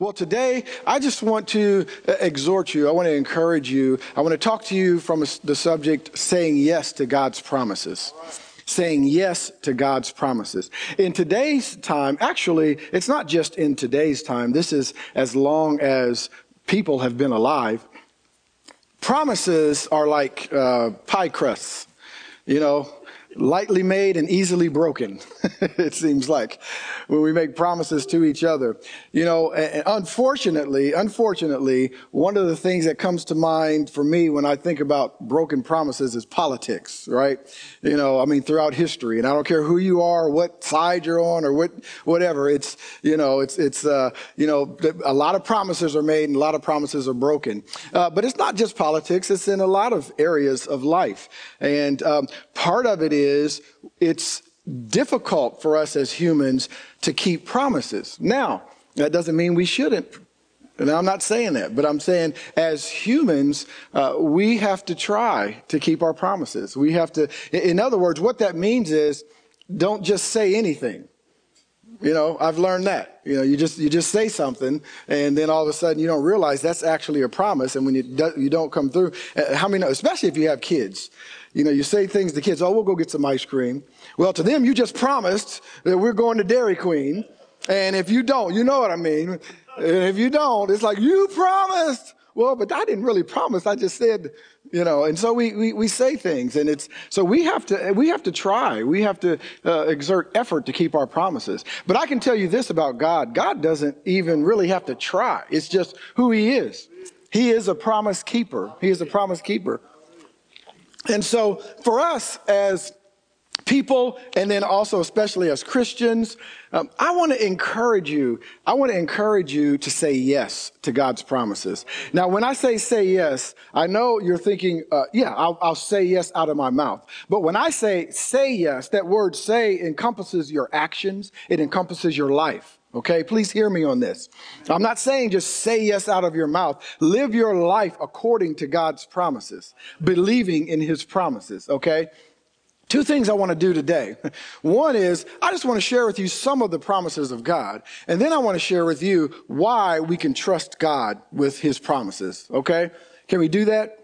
Well, today I just want to uh, exhort you. I want to encourage you. I want to talk to you from the subject saying yes to God's promises. Saying yes to God's promises. In today's time, actually, it's not just in today's time. This is as long as people have been alive. Promises are like uh, pie crusts. You know, lightly made and easily broken, it seems like, when we make promises to each other. You know, unfortunately, unfortunately, one of the things that comes to mind for me when I think about broken promises is politics, right? You know, I mean, throughout history, and I don't care who you are, what side you're on, or what, whatever, it's, you know, it's, it's, uh, you know, a lot of promises are made and a lot of promises are broken. Uh, but it's not just politics, it's in a lot of areas of life. And um, part of it is is it's difficult for us as humans to keep promises. Now, that doesn't mean we shouldn't. And I'm not saying that, but I'm saying as humans, uh, we have to try to keep our promises. We have to, in other words, what that means is don't just say anything. You know, I've learned that. You know, you just you just say something, and then all of a sudden you don't realize that's actually a promise. And when you do, you don't come through, uh, how many? Know, Especially if you have kids, you know, you say things to kids, oh, we'll go get some ice cream. Well, to them, you just promised that we're going to Dairy Queen. And if you don't, you know what I mean. And if you don't, it's like, you promised. Well, but I didn't really promise. I just said, you know, and so we, we, we say things and it's, so we have to, we have to try. We have to uh, exert effort to keep our promises. But I can tell you this about God. God doesn't even really have to try. It's just who he is. He is a promise keeper. He is a promise keeper. And so for us as people, and then also especially as Christians, um, I want to encourage you. I want to encourage you to say yes to God's promises. Now, when I say say yes, I know you're thinking, uh, yeah, I'll, I'll say yes out of my mouth. But when I say say yes, that word say encompasses your actions. It encompasses your life. Okay, please hear me on this. I'm not saying just say yes out of your mouth. Live your life according to God's promises, believing in his promises. Okay. Two things I want to do today. One is I just want to share with you some of the promises of God. And then I want to share with you why we can trust God with his promises. Okay. Can we do that?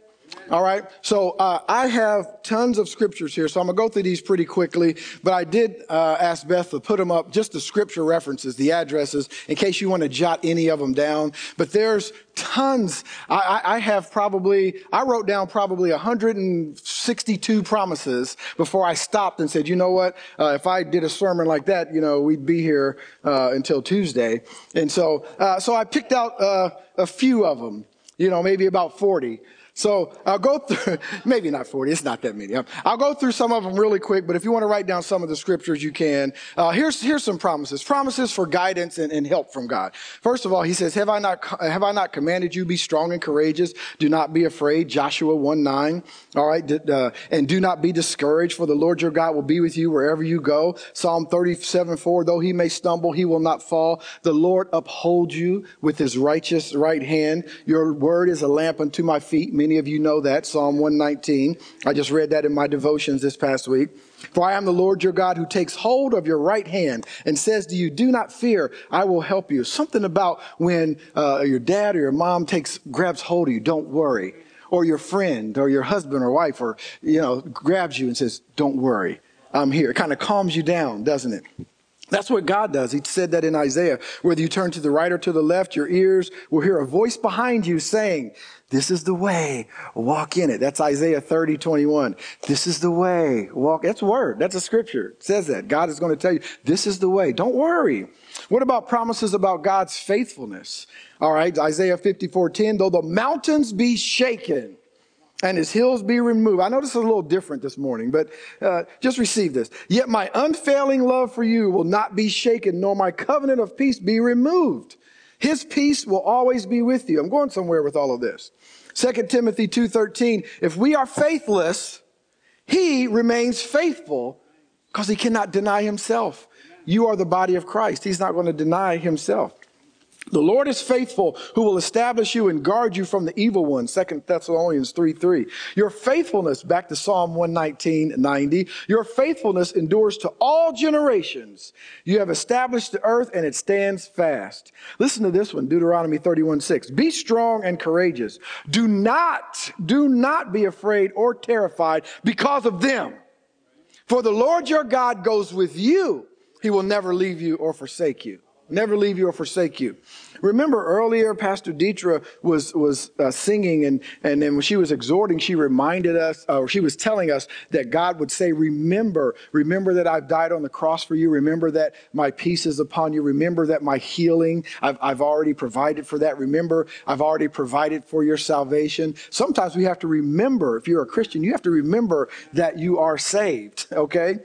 All right. So uh, I have tons of scriptures here, so I'm gonna go through these pretty quickly. But I did uh, ask Beth to put them up, just the scripture references, the addresses, in case you want to jot any of them down. But there's tons. I, I have probably I wrote down probably 162 promises before I stopped and said, you know what? Uh, if I did a sermon like that, you know, we'd be here uh, until Tuesday. And so, uh, so I picked out uh, a few of them. You know, maybe about 40. So I'll go through, maybe not 40, it's not that many. I'll go through some of them really quick, but if you want to write down some of the scriptures, you can. Uh, here's, here's some promises. Promises for guidance and, and, help from God. First of all, he says, have I not, have I not commanded you be strong and courageous? Do not be afraid. Joshua 1 9. All right. Uh, and do not be discouraged for the Lord your God will be with you wherever you go. Psalm 37 4. Though he may stumble, he will not fall. The Lord uphold you with his righteous right hand. Your word is a lamp unto my feet Many of you know that, Psalm 119. I just read that in my devotions this past week. For I am the Lord your God who takes hold of your right hand and says to you, do not fear, I will help you. Something about when uh, your dad or your mom takes, grabs hold of you, don't worry. Or your friend or your husband or wife or, you know, grabs you and says, don't worry, I'm here. It kind of calms you down, doesn't it? That's what God does. He said that in Isaiah. Whether you turn to the right or to the left, your ears will hear a voice behind you saying, this is the way. Walk in it. That's Isaiah 30, 21. This is the way. Walk. That's word. That's a scripture. It says that. God is going to tell you, this is the way. Don't worry. What about promises about God's faithfulness? All right. Isaiah 54, 10. Though the mountains be shaken and his hills be removed. I know this is a little different this morning, but uh, just receive this. Yet my unfailing love for you will not be shaken, nor my covenant of peace be removed. His peace will always be with you. I'm going somewhere with all of this. 2 Timothy 2:13, if we are faithless, he remains faithful because he cannot deny himself. You are the body of Christ. He's not going to deny himself. The Lord is faithful who will establish you and guard you from the evil one. Second Thessalonians 3 3. Your faithfulness, back to Psalm 119 90, your faithfulness endures to all generations. You have established the earth and it stands fast. Listen to this one, Deuteronomy 31 6. Be strong and courageous. Do not, do not be afraid or terrified because of them. For the Lord your God goes with you. He will never leave you or forsake you never leave you or forsake you. Remember earlier, Pastor Dietra was, was uh, singing and, and then when she was exhorting, she reminded us, or she was telling us that God would say, remember, remember that I've died on the cross for you. Remember that my peace is upon you. Remember that my healing, I've, I've already provided for that. Remember, I've already provided for your salvation. Sometimes we have to remember, if you're a Christian, you have to remember that you are saved, okay?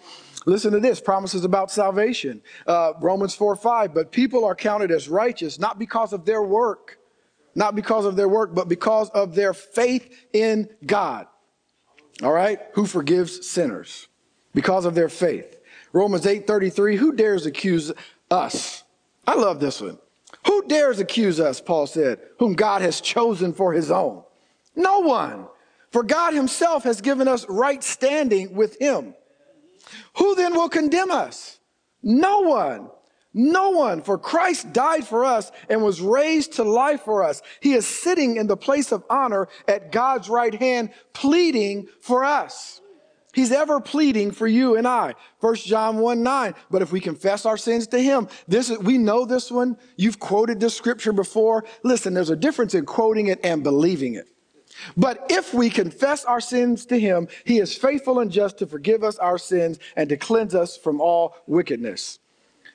Listen to this promises about salvation. Uh, Romans 4 5. But people are counted as righteous, not because of their work, not because of their work, but because of their faith in God. All right? Who forgives sinners because of their faith. Romans 8 33. Who dares accuse us? I love this one. Who dares accuse us, Paul said, whom God has chosen for his own? No one. For God himself has given us right standing with him. Who then will condemn us? No one. No one, for Christ died for us and was raised to life for us. He is sitting in the place of honor at God's right hand, pleading for us. He's ever pleading for you and I. First John 1 9. But if we confess our sins to him, this is, we know this one. You've quoted this scripture before. Listen, there's a difference in quoting it and believing it. But if we confess our sins to him, he is faithful and just to forgive us our sins and to cleanse us from all wickedness.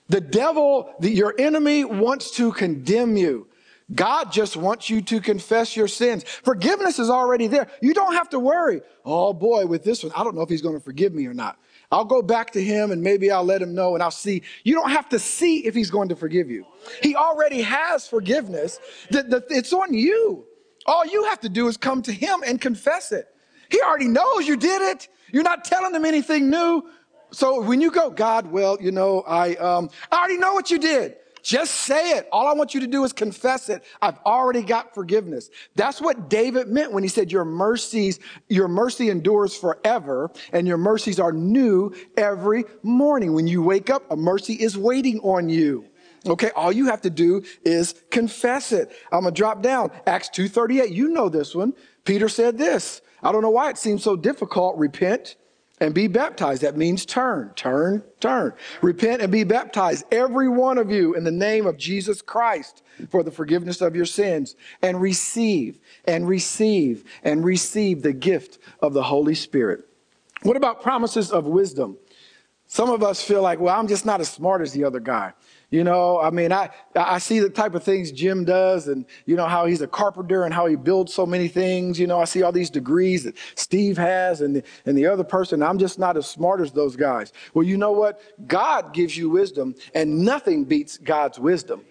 The devil, the, your enemy wants to condemn you. God just wants you to confess your sins. Forgiveness is already there. You don't have to worry. Oh boy, with this one, I don't know if he's going to forgive me or not. I'll go back to him and maybe I'll let him know and I'll see. You don't have to see if he's going to forgive you. He already has forgiveness. The, the, it's on you. All you have to do is come to him and confess it. He already knows you did it. You're not telling him anything new. So when you go, God, well, you know, I, um, I already know what you did. Just say it. All I want you to do is confess it. I've already got forgiveness. That's what David meant when he said, your mercies, your mercy endures forever and your mercies are new every morning. When you wake up, a mercy is waiting on you. Okay, all you have to do is confess it. I'm gonna drop down. Acts 2:38. You know this one. Peter said this. I don't know why it seems so difficult. Repent and be baptized. That means turn, turn, turn. Repent and be baptized, every one of you, in the name of Jesus Christ for the forgiveness of your sins, and receive, and receive, and receive the gift of the Holy Spirit. What about promises of wisdom? Some of us feel like, well, I'm just not as smart as the other guy. You know, I mean, I, I see the type of things Jim does and, you know, how he's a carpenter and how he builds so many things. You know, I see all these degrees that Steve has and the, and the other person. I'm just not as smart as those guys. Well, you know what? God gives you wisdom and nothing beats God's wisdom.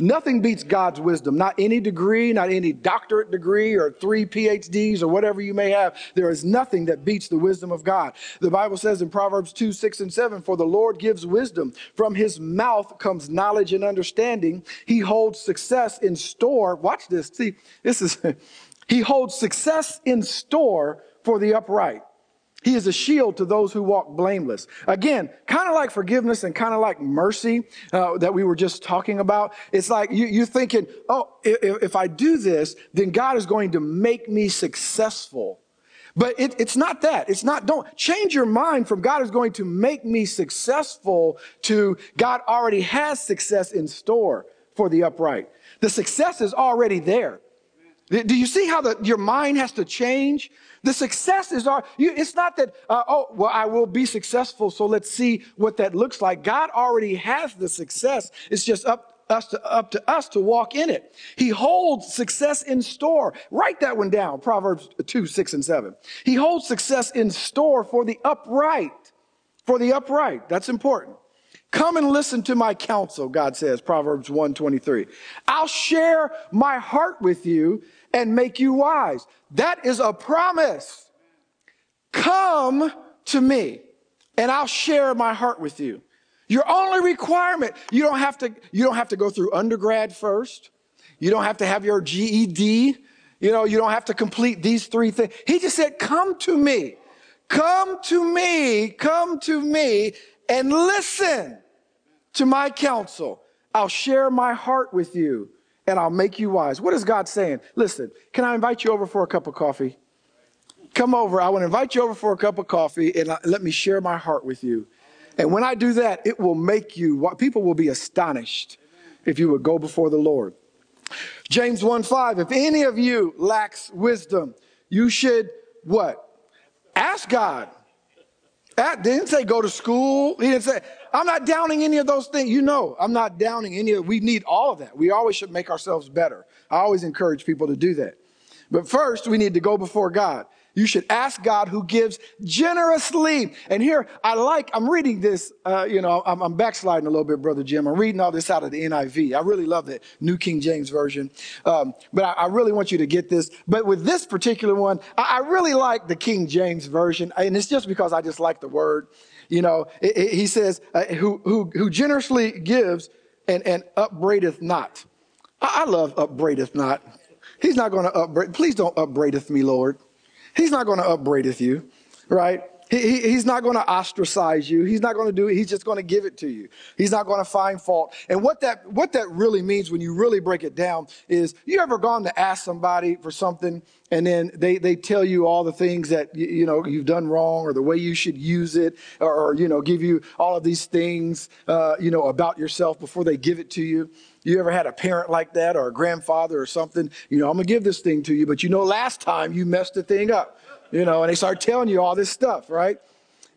Nothing beats God's wisdom. Not any degree, not any doctorate degree or three PhDs or whatever you may have. There is nothing that beats the wisdom of God. The Bible says in Proverbs 2, 6, and 7, For the Lord gives wisdom. From his mouth comes knowledge and understanding. He holds success in store. Watch this. See, this is, he holds success in store for the upright. He is a shield to those who walk blameless. Again, kind of like forgiveness and kind of like mercy uh, that we were just talking about. It's like you, you're thinking, oh, if, if, I do this, then God is going to make me successful. But it, it's not that. It's not, don't change your mind from God is going to make me successful to God already has success in store for the upright. The success is already there. Do you see how the, your mind has to change? The success is our, you, it's not that, uh, oh, well, I will be successful, so let's see what that looks like. God already has the success. It's just up us to, up to us to walk in it. He holds success in store. Write that one down, Proverbs 2, 6, and 7. He holds success in store for the upright. For the upright. That's important. Come and listen to my counsel, God says, Proverbs 1, 23. I'll share my heart with you and make you wise. That is a promise. Come to me and I'll share my heart with you. Your only requirement, you don't have to, you don't have to go through undergrad first. You don't have to have your GED. You know, you don't have to complete these three things. He just said, come to me. Come to me. Come to me and listen to my counsel. I'll share my heart with you and I'll make you wise. What is God saying? Listen, can I invite you over for a cup of coffee? Come over. I want to invite you over for a cup of coffee and uh, let me share my heart with you. And when I do that, it will make you, what people will be astonished if you would go before the Lord. James 1 5, if any of you lacks wisdom, you should what? Ask God. That didn't say go to school. He didn't say, I'm not downing any of those things. You know, I'm not downing any of we need all of that. We always should make ourselves better. I always encourage people to do that. But first, we need to go before God. You should ask God who gives generously. And here, I like, I'm reading this, uh, you know, I'm, I'm, backsliding a little bit, Brother Jim. I'm reading all this out of the NIV. I really love the New King James Version. Um, but I, I, really want you to get this. But with this particular one, I, I, really like the King James Version. And it's just because I just like the word. You know, it, it, he says, uh, who, who, who generously gives and, and upbraideth not. I, I love upbraideth not. He's not going to upbraid. Please don't upbraideth me, Lord. He's not going to upbraideth you, right? He, he, he's not going to ostracize you. He's not going to do it. He's just going to give it to you. He's not going to find fault. And what that, what that really means when you really break it down is you ever gone to ask somebody for something and then they, they tell you all the things that, you, you know, you've done wrong or the way you should use it or, or you know, give you all of these things, uh, you know, about yourself before they give it to you. You ever had a parent like that or a grandfather or something? You know, I'm going to give this thing to you, but you know, last time you messed the thing up you know, and they start telling you all this stuff, right?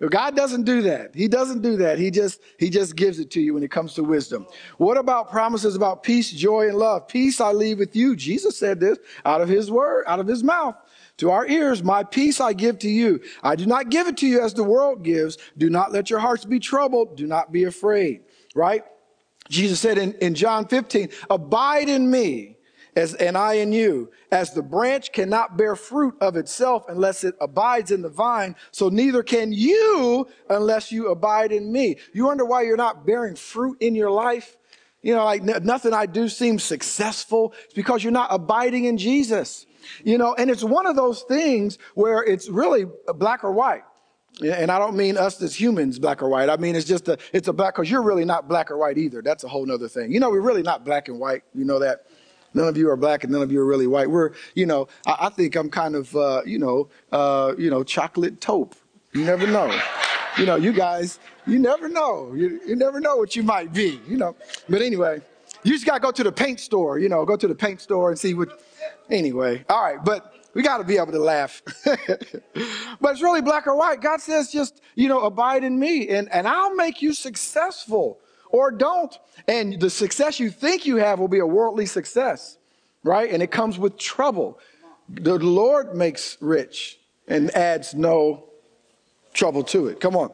God doesn't do that. He doesn't do that. He just he just gives it to you when it comes to wisdom. What about promises about peace, joy, and love? Peace I leave with you. Jesus said this out of his word, out of his mouth. To our ears, my peace I give to you. I do not give it to you as the world gives. Do not let your hearts be troubled. Do not be afraid. Right? Jesus said in, in John 15, abide in me as, and I in you. As the branch cannot bear fruit of itself unless it abides in the vine, so neither can you unless you abide in me. You wonder why you're not bearing fruit in your life? You know, like n- nothing I do seems successful. It's because you're not abiding in Jesus. You know, and it's one of those things where it's really black or white. And I don't mean us as humans, black or white. I mean, it's just a, it's a black, cause you're really not black or white either. That's a whole nother thing. You know, we're really not black and white. You know that? None of you are black and none of you are really white. We're, you know, I, I think I'm kind of, uh, you know, uh, you know, chocolate taupe. You never know. You know, you guys, you never know. You, you never know what you might be, you know. But anyway, you just got to go to the paint store, you know, go to the paint store and see what. Anyway, all right, but we got to be able to laugh. but it's really black or white. God says, just, you know, abide in me and, and I'll make you successful or don't. And the success you think you have will be a worldly success, right? And it comes with trouble. The Lord makes rich and adds no trouble to it. Come on.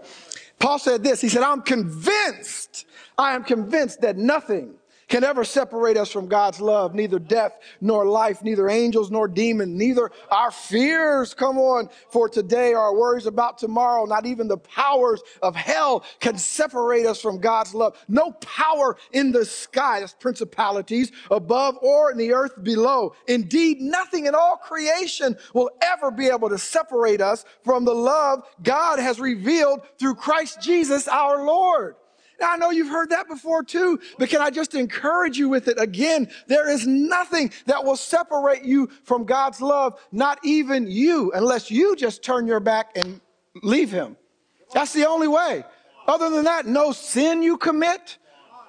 Paul said this. He said, I'm convinced, I am convinced that nothing can ever separate us from God's love. Neither death nor life, neither angels nor demons, neither our fears, come on, for today, our worries about tomorrow, not even the powers of hell can separate us from God's love. No power in the sky, that's principalities above or in the earth below. Indeed, nothing in all creation will ever be able to separate us from the love God has revealed through Christ Jesus our Lord. Now, I know you've heard that before too, but can I just encourage you with it again? There is nothing that will separate you from God's love, not even you, unless you just turn your back and leave Him. That's the only way. Other than that, no sin you commit.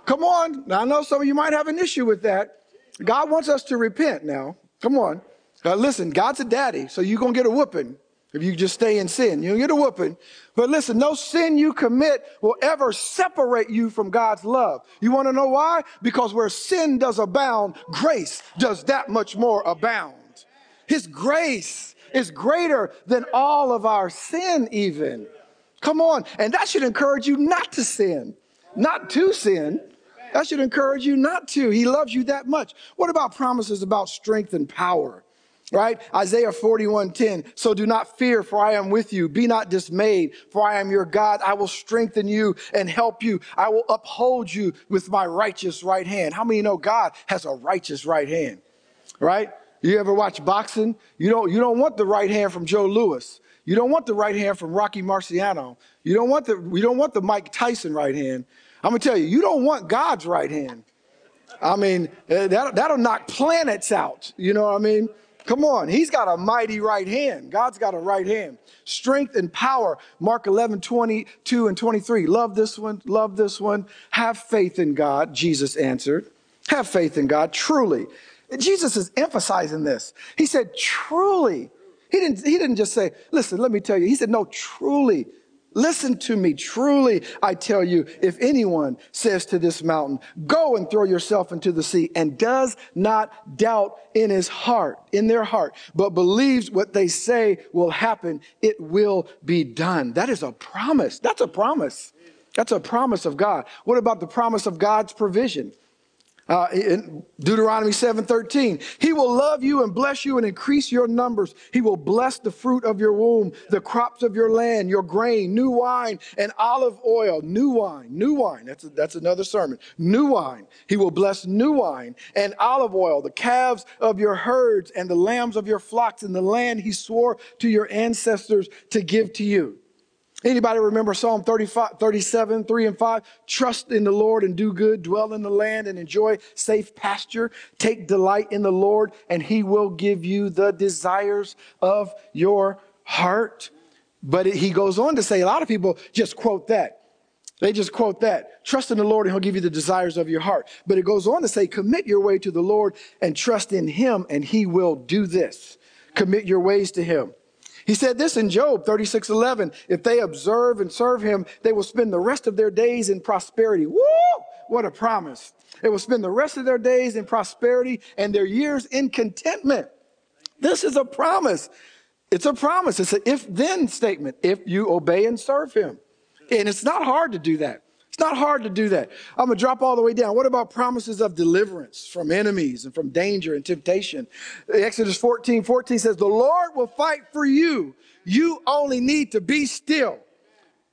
Come on. I know some of you might have an issue with that. God wants us to repent now. Come on. Uh, listen, God's a daddy, so you're going to get a whooping if you just stay in sin. You'll get a whooping. But listen, no sin you commit will ever separate you from God's love. You want to know why? Because where sin does abound, grace does that much more abound. His grace is greater than all of our sin, even. Come on. And that should encourage you not to sin, not to sin. That should encourage you not to. He loves you that much. What about promises about strength and power? Right? Isaiah 41:10. So do not fear, for I am with you. Be not dismayed, for I am your God. I will strengthen you and help you. I will uphold you with my righteous right hand. How many know God has a righteous right hand? Right? You ever watch boxing? You don't you don't want the right hand from Joe Louis. You don't want the right hand from Rocky Marciano. You don't want the you don't want the Mike Tyson right hand. I'm gonna tell you, you don't want God's right hand. I mean, eh, that, that'll knock planets out. You know what I mean? Come on, he's got a mighty right hand. God's got a right hand. Strength and power. Mark 11, 22 and 23. Love this one, love this one. Have faith in God, Jesus answered. Have faith in God, truly. Jesus is emphasizing this. He said, truly. He didn't, he didn't just say, listen, let me tell you. He said, no, truly. Listen to me. Truly, I tell you, if anyone says to this mountain, go and throw yourself into the sea and does not doubt in his heart, in their heart, but believes what they say will happen, it will be done. That is a promise. That's a promise. That's a promise of God. What about the promise of God's provision? Uh, in Deuteronomy 7:13, he will love you and bless you and increase your numbers. He will bless the fruit of your womb, the crops of your land, your grain, new wine and olive oil, new wine, new wine. That's a, that's another sermon. New wine. He will bless new wine and olive oil, the calves of your herds and the lambs of your flocks in the land he swore to your ancestors to give to you. Anybody remember Psalm 35, 37, 3 and 5? Trust in the Lord and do good, dwell in the land and enjoy safe pasture. Take delight in the Lord and he will give you the desires of your heart. But he goes on to say, a lot of people just quote that. They just quote that. Trust in the Lord and he'll give you the desires of your heart. But it goes on to say, commit your way to the Lord and trust in him and he will do this. Commit your ways to him. He said this in Job 36 11. If they observe and serve him, they will spend the rest of their days in prosperity. Woo! What a promise. They will spend the rest of their days in prosperity and their years in contentment. This is a promise. It's a promise. It's an if then statement. If you obey and serve him. And it's not hard to do that. Not hard to do that. I'm going to drop all the way down. What about promises of deliverance from enemies and from danger and temptation? Exodus 14 14 says, The Lord will fight for you. You only need to be still.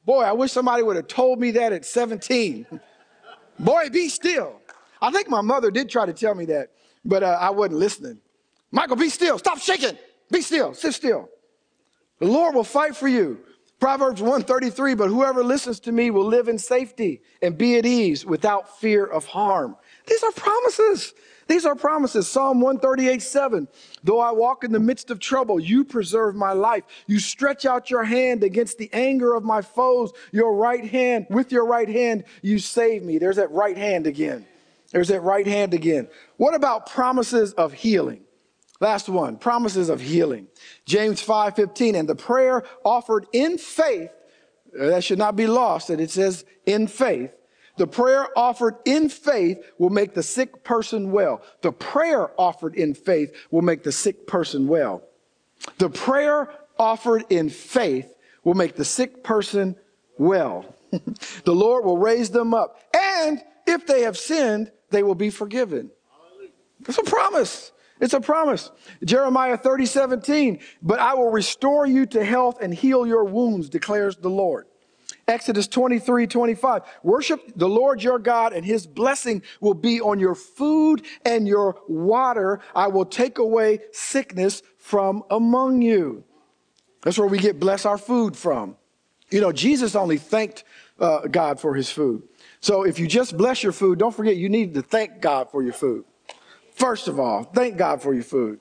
Boy, I wish somebody would have told me that at 17. Boy, be still. I think my mother did try to tell me that, but uh, I wasn't listening. Michael, be still. Stop shaking. Be still. Sit still. The Lord will fight for you. Proverbs 133, but whoever listens to me will live in safety and be at ease without fear of harm. These are promises. These are promises. Psalm 138, 7. Though I walk in the midst of trouble, you preserve my life. You stretch out your hand against the anger of my foes. Your right hand, with your right hand, you save me. There's that right hand again. There's that right hand again. What about promises of healing? Last one, promises of healing. James 5:15 and the prayer offered in faith uh, that should not be lost that it says in faith. The prayer offered in faith will make the sick person well. The prayer offered in faith will make the sick person well. The prayer offered in faith will make the sick person well. the Lord will raise them up. And if they have sinned, they will be forgiven. That's a promise. It's a promise. Jeremiah 30, 17. But I will restore you to health and heal your wounds, declares the Lord. Exodus 23, 25. Worship the Lord your God, and his blessing will be on your food and your water. I will take away sickness from among you. That's where we get bless our food from. You know, Jesus only thanked uh, God for his food. So if you just bless your food, don't forget you need to thank God for your food. First of all, thank God for your food.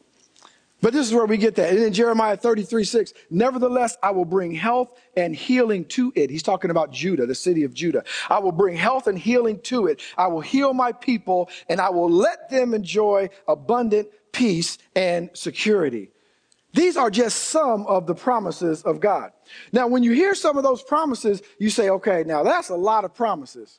But this is where we get that. And in Jeremiah 33, 6, nevertheless, I will bring health and healing to it. He's talking about Judah, the city of Judah. I will bring health and healing to it. I will heal my people and I will let them enjoy abundant peace and security. These are just some of the promises of God. Now, when you hear some of those promises, you say, okay, now that's a lot of promises.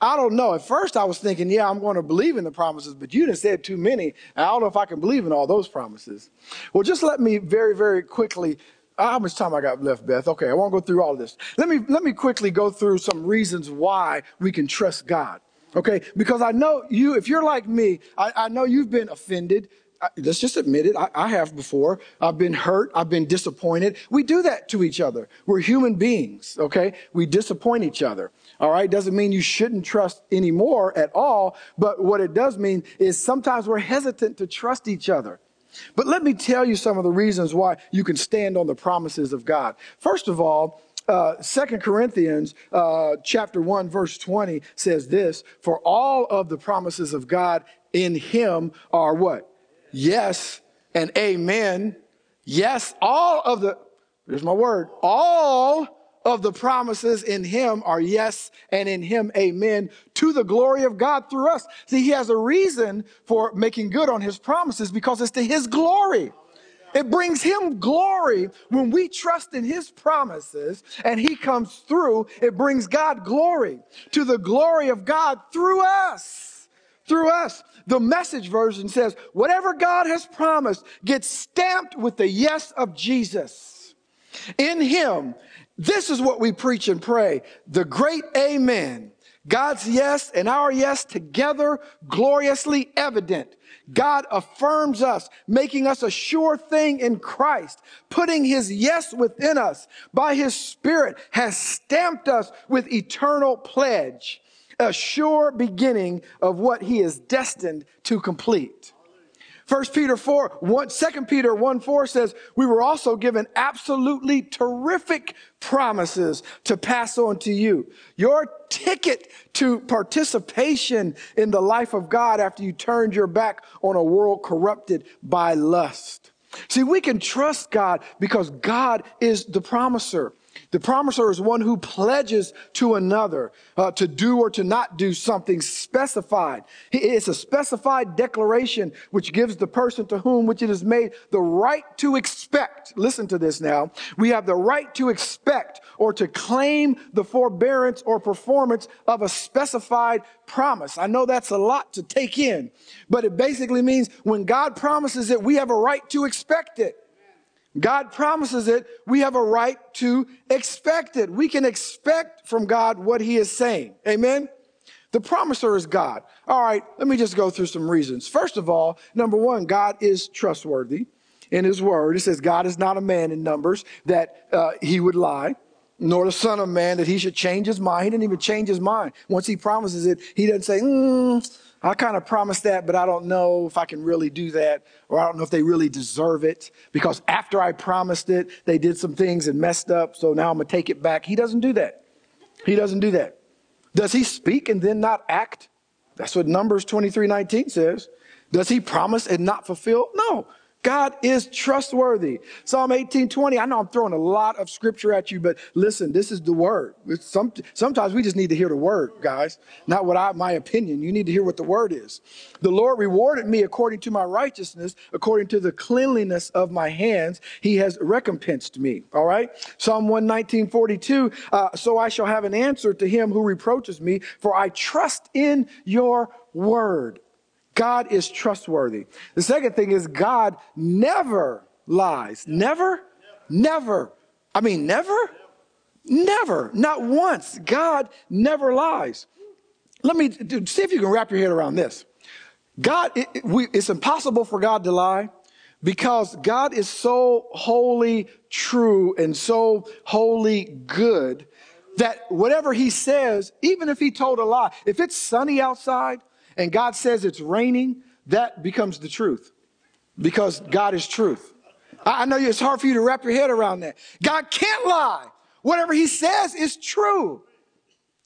I don't know. At first, I was thinking, yeah, I'm going to believe in the promises, but you didn't said too many. I don't know if I can believe in all those promises. Well, just let me very, very quickly. How much time I got left, Beth? Okay, I won't go through all of this. Let me let me quickly go through some reasons why we can trust God. Okay, because I know you. If you're like me, I, I know you've been offended let's just admit it. I, I, have before. I've been hurt. I've been disappointed. We do that to each other. We're human beings, okay? We disappoint each other. All right. Doesn't mean you shouldn't trust anymore at all. But what it does mean is sometimes we're hesitant to trust each other. But let me tell you some of the reasons why you can stand on the promises of God. First of all, uh, Second Corinthians uh, chapter 1 verse 20 says this, for all of the promises of God in him are what? Yes and amen. Yes, all of the, here's my word, all of the promises in him are yes and in him amen to the glory of God through us. See, he has a reason for making good on his promises because it's to his glory. It brings him glory when we trust in his promises and he comes through. It brings God glory to the glory of God through us. Through us. The message version says, whatever God has promised gets stamped with the yes of Jesus. In him, this is what we preach and pray. The great amen. God's yes and our yes together, gloriously evident. God affirms us, making us a sure thing in Christ, putting his yes within us by his spirit has stamped us with eternal pledge, a sure beginning of what he is destined to complete. First Peter 4, 1, 2 Peter 1 4 says, we were also given absolutely terrific promises to pass on to you. Your ticket to participation in the life of God after you turned your back on a world corrupted by lust. See, we can trust God because God is the promiser. The promiser is one who pledges to another uh, to do or to not do something specified. It's a specified declaration which gives the person to whom which it is made the right to expect. Listen to this now. We have the right to expect or to claim the forbearance or performance of a specified promise. I know that's a lot to take in, but it basically means when God promises it, we have a right to expect it. God promises it. We have a right to expect it. We can expect from God what he is saying. Amen. The promiser is God. All right. Let me just go through some reasons. First of all, number one, God is trustworthy in his word. It says God is not a man in numbers that uh, he would lie nor the son of man that he should change his mind. He didn't even change his mind. Once he promises it, he doesn't say, mm, I kind of promised that, but I don't know if I can really do that, or I don't know if they really deserve it, because after I promised it, they did some things and messed up, so now I'm going to take it back. He doesn't do that. He doesn't do that. Does he speak and then not act? That's what Numbers 23 19 says. Does he promise and not fulfill? No. God is trustworthy. Psalm 18, 20. I know I'm throwing a lot of scripture at you, but listen, this is the word. Some, sometimes we just need to hear the word, guys. Not what I, my opinion. You need to hear what the word is. The Lord rewarded me according to my righteousness, according to the cleanliness of my hands. He has recompensed me. All right. Psalm 119, 42. Uh, so I shall have an answer to him who reproaches me, for I trust in your word. God is trustworthy. The second thing is God never lies. Never? Never. I mean, never? Never. Not once. God never lies. Let me see if you can wrap your head around this. God, it, it, we, it's impossible for God to lie because God is so wholly true and so wholly good that whatever he says, even if he told a lie, if it's sunny outside, and God says it's raining, that becomes the truth because God is truth. I know it's hard for you to wrap your head around that. God can't lie. Whatever he says is true.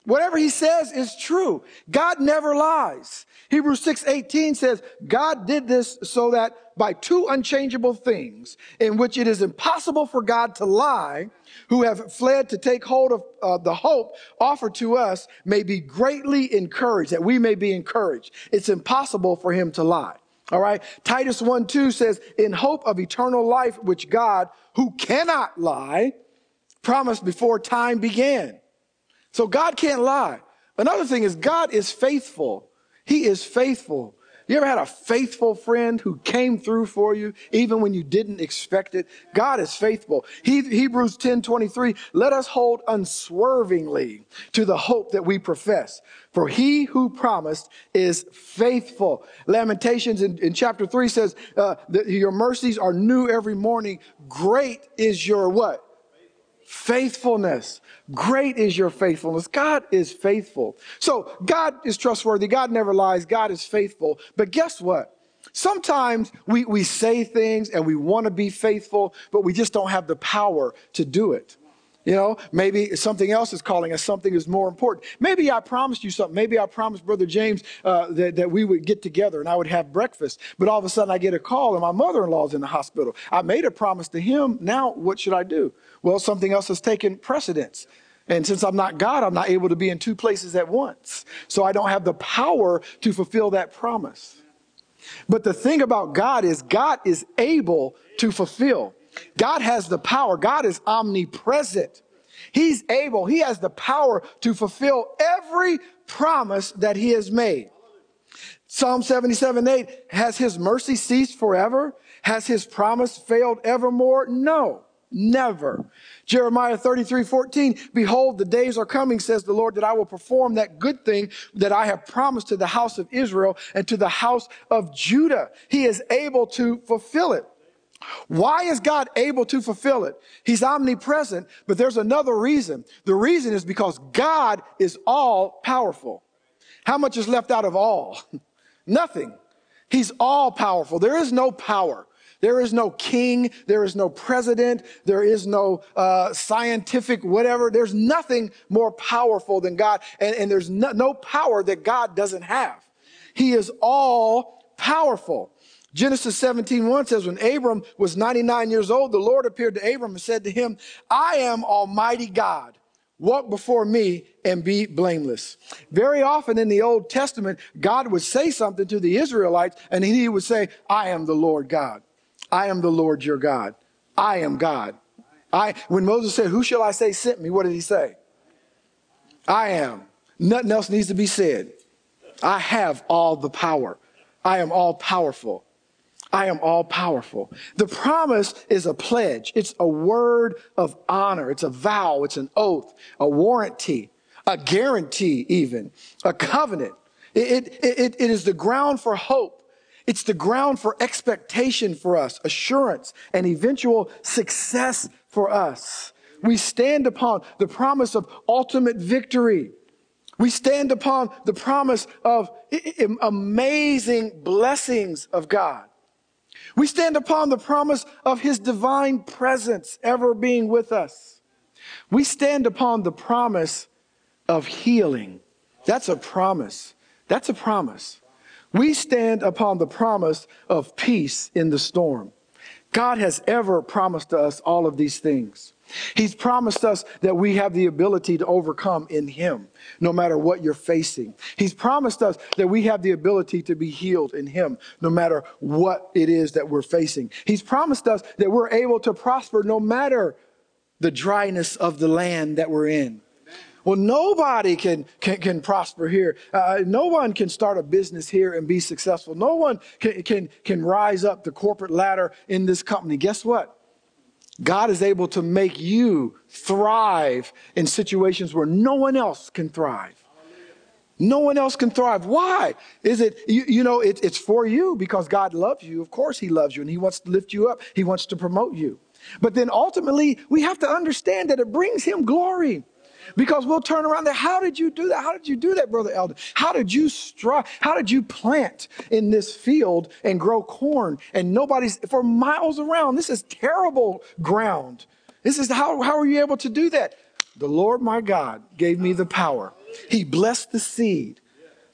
Whatever he says is true. God never lies. Hebrews 6:18 says, God did this so that by two unchangeable things in which it is impossible for God to lie, who have fled to take hold of uh, the hope offered to us may be greatly encouraged, that we may be encouraged. It's impossible for him to lie. All right. Titus 1 2 says, in hope of eternal life, which God, who cannot lie, promised before time began. So God can't lie. Another thing is God is faithful. He is faithful. You ever had a faithful friend who came through for you even when you didn't expect it? God is faithful. He, Hebrews 10 23, let us hold unswervingly to the hope that we profess. For he who promised is faithful. Lamentations in, in chapter 3 says, uh, that your mercies are new every morning. Great is your what? Faithfulness. Great is your faithfulness. God is faithful. So God is trustworthy. God never lies. God is faithful. But guess what? Sometimes we, we say things and we want to be faithful, but we just don't have the power to do it. You know, maybe something else is calling us, something is more important. Maybe I promised you something. Maybe I promised Brother James uh, that, that we would get together and I would have breakfast. But all of a sudden I get a call and my mother in law's in the hospital. I made a promise to him. Now, what should I do? Well, something else has taken precedence. And since I'm not God, I'm not able to be in two places at once. So I don't have the power to fulfill that promise. But the thing about God is, God is able to fulfill. God has the power. God is omnipresent. He's able, He has the power to fulfill every promise that He has made. Psalm 77 8, has His mercy ceased forever? Has His promise failed evermore? No. Never. Jeremiah 33, 14, behold, the days are coming, says the Lord, that I will perform that good thing that I have promised to the house of Israel and to the house of Judah. He is able to fulfill it. Why is God able to fulfill it? He's omnipresent, but there's another reason. The reason is because God is all powerful. How much is left out of all? Nothing. He's all powerful. There is no power. There is no king. There is no president. There is no uh, scientific whatever. There's nothing more powerful than God. And, and there's no, no power that God doesn't have. He is all powerful. Genesis 17, 1 says, when Abram was 99 years old, the Lord appeared to Abram and said to him, I am Almighty God. Walk before me and be blameless. Very often in the Old Testament, God would say something to the Israelites and he would say, I am the Lord God. I am the Lord your God. I am God. I, when Moses said, Who shall I say sent me? What did he say? I am. Nothing else needs to be said. I have all the power. I am all powerful. I am all powerful. The promise is a pledge. It's a word of honor. It's a vow. It's an oath, a warranty, a guarantee, even a covenant. It, it, it, it is the ground for hope. It's the ground for expectation for us, assurance, and eventual success for us. We stand upon the promise of ultimate victory. We stand upon the promise of amazing blessings of God. We stand upon the promise of his divine presence ever being with us. We stand upon the promise of healing. That's a promise. That's a promise. We stand upon the promise of peace in the storm. God has ever promised us all of these things. He's promised us that we have the ability to overcome in Him, no matter what you're facing. He's promised us that we have the ability to be healed in Him, no matter what it is that we're facing. He's promised us that we're able to prosper no matter the dryness of the land that we're in. Well, nobody can, can, can prosper here. Uh, no one can start a business here and be successful. No one can, can, can rise up the corporate ladder in this company. Guess what? God is able to make you thrive in situations where no one else can thrive. No one else can thrive. Why? Is it, you, you know, it, it's for you because God loves you. Of course, He loves you and He wants to lift you up. He wants to promote you. But then ultimately, we have to understand that it brings Him glory. Because we'll turn around there. How did you do that? How did you do that, Brother Elder? How did you strive? How did you plant in this field and grow corn and nobody's for miles around? This is terrible ground. This is how, how are you able to do that? The Lord my God gave me the power. He blessed the seed.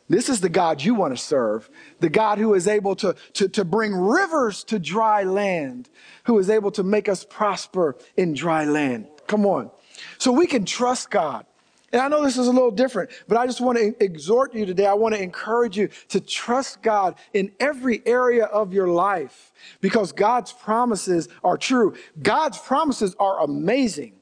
This is the God you want to serve. The God who is able to, to, to bring rivers to dry land, who is able to make us prosper in dry land. Come on. So we can trust God. And I know this is a little different, but I just want to exhort you today. I want to encourage you to trust God in every area of your life because God's promises are true. God's promises are amazing.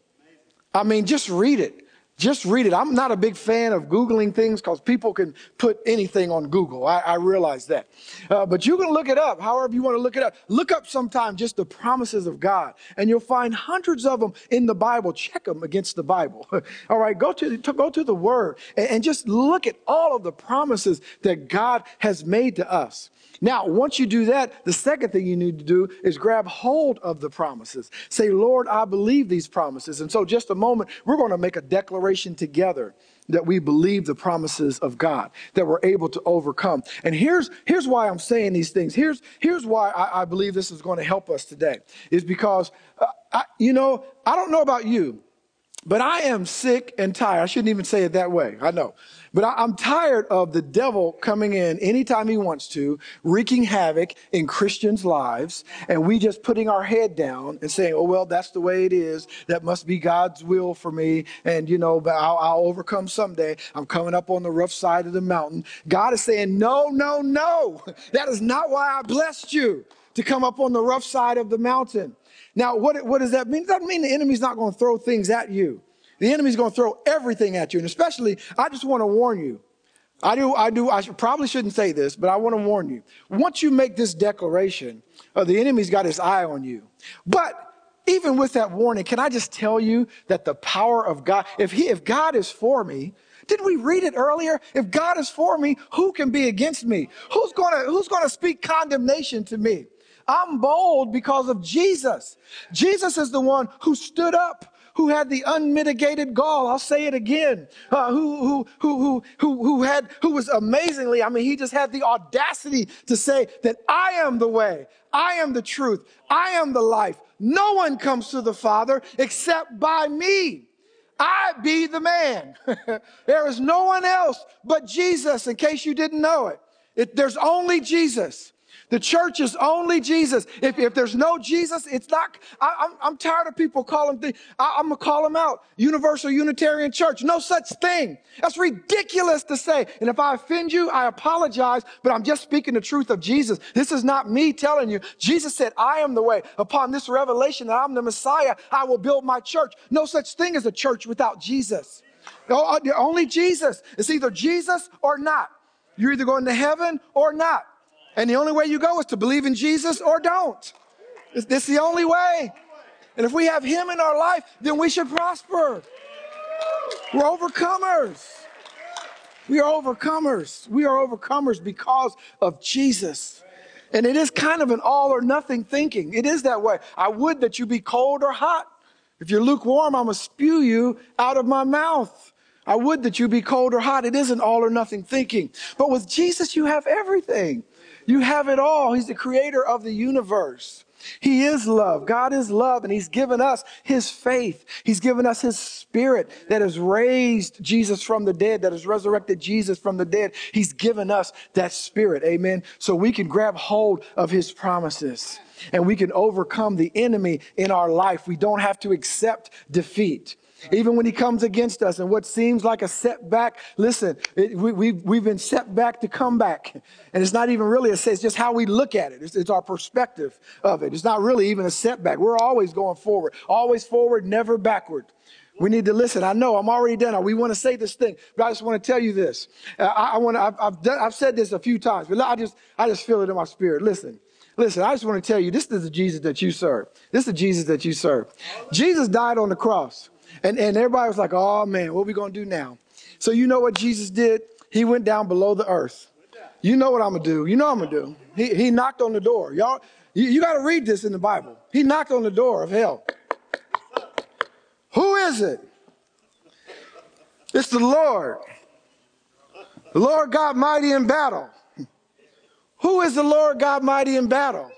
I mean, just read it. Just read it. I'm not a big fan of Googling things because people can put anything on Google. I, I realize that. Uh, but you can look it up, however you want to look it up. Look up sometime just the promises of God, and you'll find hundreds of them in the Bible. Check them against the Bible. all right, go to, to, go to the Word and, and just look at all of the promises that God has made to us. Now, once you do that, the second thing you need to do is grab hold of the promises. Say, Lord, I believe these promises. And so, just a moment, we're going to make a declaration together that we believe the promises of God, that we're able to overcome. And here's, here's why I'm saying these things. Here's, here's why I, I believe this is going to help us today, is because, uh, I, you know, I don't know about you, but I am sick and tired. I shouldn't even say it that way. I know. But I, am tired of the devil coming in anytime he wants to, wreaking havoc in Christians' lives, and we just putting our head down and saying, oh, well, that's the way it is. That must be God's will for me. And, you know, but I'll, I'll overcome someday. I'm coming up on the rough side of the mountain. God is saying, no, no, no. That is not why I blessed you to come up on the rough side of the mountain. Now, what, what does that mean? It doesn't mean the enemy's not going to throw things at you. The enemy's going to throw everything at you. And especially, I just want to warn you. I do, I do, I should, probably shouldn't say this, but I want to warn you. Once you make this declaration, uh, the enemy's got his eye on you. But even with that warning, can I just tell you that the power of God, if he, if God is for me, did we read it earlier? If God is for me, who can be against me? Who's gonna, who's gonna speak condemnation to me? I'm bold because of Jesus. Jesus is the one who stood up who had the unmitigated gall. I'll say it again. Uh, who, who, who, who, who, had, who was amazingly, I mean, he just had the audacity to say that I am the way. I am the truth. I am the life. No one comes to the Father except by me. I be the man. there is no one else but Jesus, in case you didn't know it. it there's only Jesus. The church is only Jesus. If, if there's no Jesus, it's not. I, am tired of people calling things. I'm going to call them out. Universal Unitarian Church. No such thing. That's ridiculous to say. And if I offend you, I apologize, but I'm just speaking the truth of Jesus. This is not me telling you. Jesus said, I am the way. Upon this revelation that I'm the Messiah, I will build my church. No such thing as a church without Jesus. Only Jesus. It's either Jesus or not. You're either going to heaven or not. And the only way you go is to believe in Jesus or don't. It's, it's the only way. And if we have Him in our life, then we should prosper. We're overcomers. We are overcomers. We are overcomers because of Jesus. And it is kind of an all or nothing thinking. It is that way. I would that you be cold or hot. If you're lukewarm, I'm going to spew you out of my mouth. I would that you be cold or hot. It isn't all or nothing thinking. But with Jesus, you have everything. You have it all. He's the creator of the universe. He is love. God is love, and He's given us His faith. He's given us His Spirit that has raised Jesus from the dead, that has resurrected Jesus from the dead. He's given us that Spirit. Amen. So we can grab hold of His promises and we can overcome the enemy in our life. We don't have to accept defeat. Even when he comes against us and what seems like a setback, listen, it, we, we've, we've been set back to come back. And it's not even really a set, it's just how we look at it. It's, it's our perspective of it. It's not really even a setback. We're always going forward, always forward, never backward. We need to listen. I know I'm already done. We want to say this thing, but I just want to tell you this. Uh, I, I want to, I've, I've, done, I've said this a few times, but I just, I just feel it in my spirit. Listen, listen, I just want to tell you, this is the Jesus that you serve. This is the Jesus that you serve. Jesus died on the cross. And, and everybody was like, oh man, what are we going to do now? So you know what Jesus did? He went down below the earth. You know what I'm going to do. You know I'm going to do. He, he knocked on the door. Y'all, you, you got to read this in the Bible. He knocked on the door of hell. Who is it? It's the Lord. The Lord God mighty in battle. Who is the Lord God mighty in battle?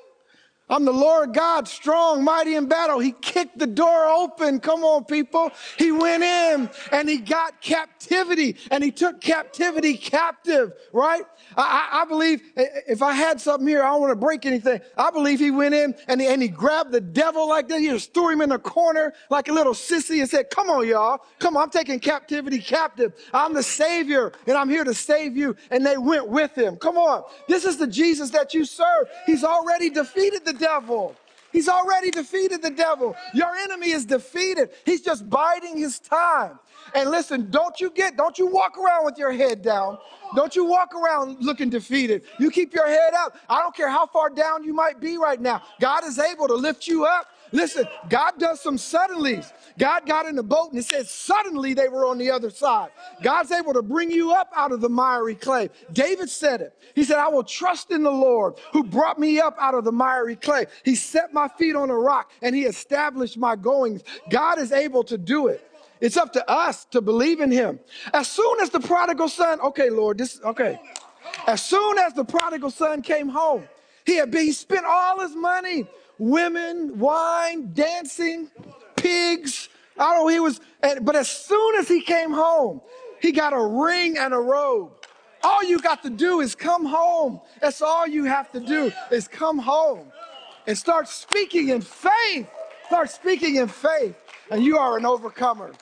I'm the Lord God, strong, mighty in battle. He kicked the door open. Come on, people. He went in and he got captivity and he took captivity captive, right? I, I, believe if I had something here, I don't want to break anything. I believe he went in and he, and he grabbed the devil like that. He just threw him in the corner like a little sissy and said, come on, y'all. Come on. I'm taking captivity captive. I'm the savior and I'm here to save you. And they went with him. Come on. This is the Jesus that you serve. He's already defeated the devil. He's already defeated the devil. Your enemy is defeated. He's just biding his time. And listen, don't you get, don't you walk around with your head down. Don't you walk around looking defeated. You keep your head up. I don't care how far down you might be right now. God is able to lift you up. Listen, God does some suddenlies. God got in the boat and it says suddenly they were on the other side. God's able to bring you up out of the miry clay. David said it. He said, I will trust in the Lord who brought me up out of the miry clay. He set my feet on a rock and he established my goings. God is able to do it. It's up to us to believe in him. As soon as the prodigal son, okay, Lord, this, okay. As soon as the prodigal son came home, he had been, he spent all his money, women, wine, dancing, pigs. I don't know, he was, but as soon as he came home, he got a ring and a robe. All you got to do is come home. That's all you have to do is come home and start speaking in faith. Start speaking in faith, and you are an overcomer.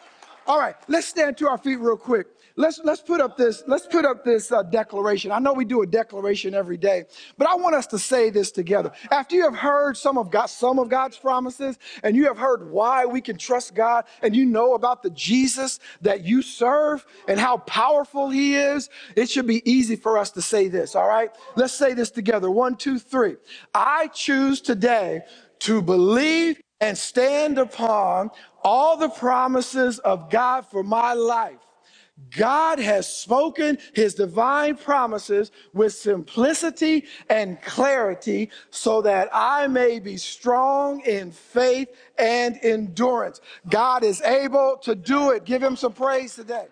All right, let's stand to our feet real quick. Let's let's put up this let's put up this uh, declaration. I know we do a declaration every day, but I want us to say this together. After you have heard some of God some of God's promises, and you have heard why we can trust God, and you know about the Jesus that you serve and how powerful He is, it should be easy for us to say this. All right, let's say this together. One, two, three. I choose today to believe and stand upon all the promises of God for my life. God has spoken his divine promises with simplicity and clarity so that I may be strong in faith and endurance. God is able to do it. Give him some praise today.